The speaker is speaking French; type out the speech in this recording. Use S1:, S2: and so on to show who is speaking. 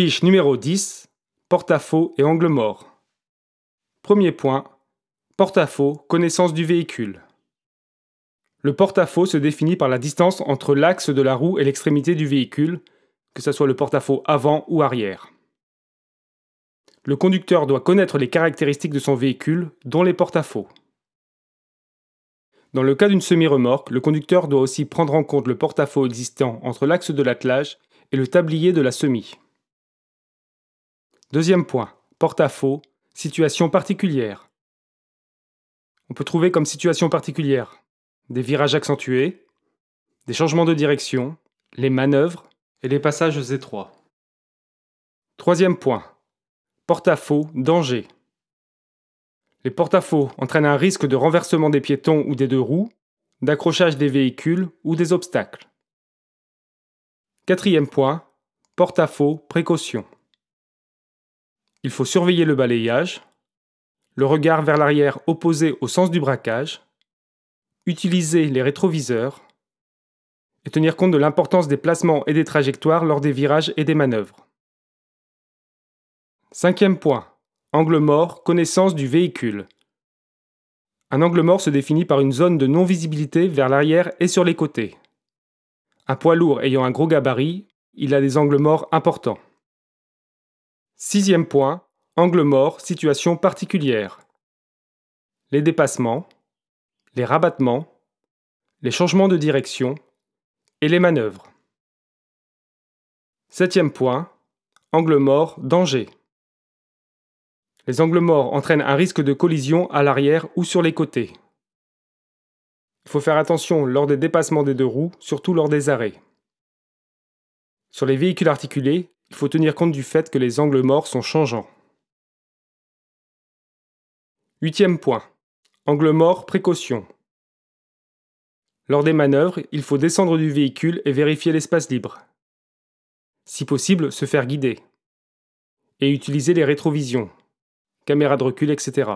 S1: Fiche numéro 10. Porte-à-faux et angle mort. Premier point. Porte-à-faux, connaissance du véhicule. Le porte-à-faux se définit par la distance entre l'axe de la roue et l'extrémité du véhicule, que ce soit le porte-à-faux avant ou arrière. Le conducteur doit connaître les caractéristiques de son véhicule, dont les porte-à-faux. Dans le cas d'une semi-remorque, le conducteur doit aussi prendre en compte le porte-à-faux existant entre l'axe de l'attelage et le tablier de la semi. Deuxième point, porte-à-faux, situation particulière. On peut trouver comme situation particulière des virages accentués, des changements de direction, les manœuvres et les passages étroits. Troisième point, porte-à-faux, danger. Les porte-à-faux entraînent un risque de renversement des piétons ou des deux roues, d'accrochage des véhicules ou des obstacles. Quatrième point, porte-à-faux, précaution. Il faut surveiller le balayage, le regard vers l'arrière opposé au sens du braquage, utiliser les rétroviseurs et tenir compte de l'importance des placements et des trajectoires lors des virages et des manœuvres. Cinquième point, Angle mort, connaissance du véhicule. Un angle mort se définit par une zone de non-visibilité vers l'arrière et sur les côtés. Un poids lourd ayant un gros gabarit, il a des angles morts importants. Sixième point, angle mort, situation particulière. Les dépassements, les rabattements, les changements de direction et les manœuvres. Septième point, angle mort, danger. Les angles morts entraînent un risque de collision à l'arrière ou sur les côtés. Il faut faire attention lors des dépassements des deux roues, surtout lors des arrêts. Sur les véhicules articulés, il faut tenir compte du fait que les angles morts sont changeants. Huitième point. Angle mort, précaution. Lors des manœuvres, il faut descendre du véhicule et vérifier l'espace libre. Si possible, se faire guider. Et utiliser les rétrovisions caméra de recul, etc.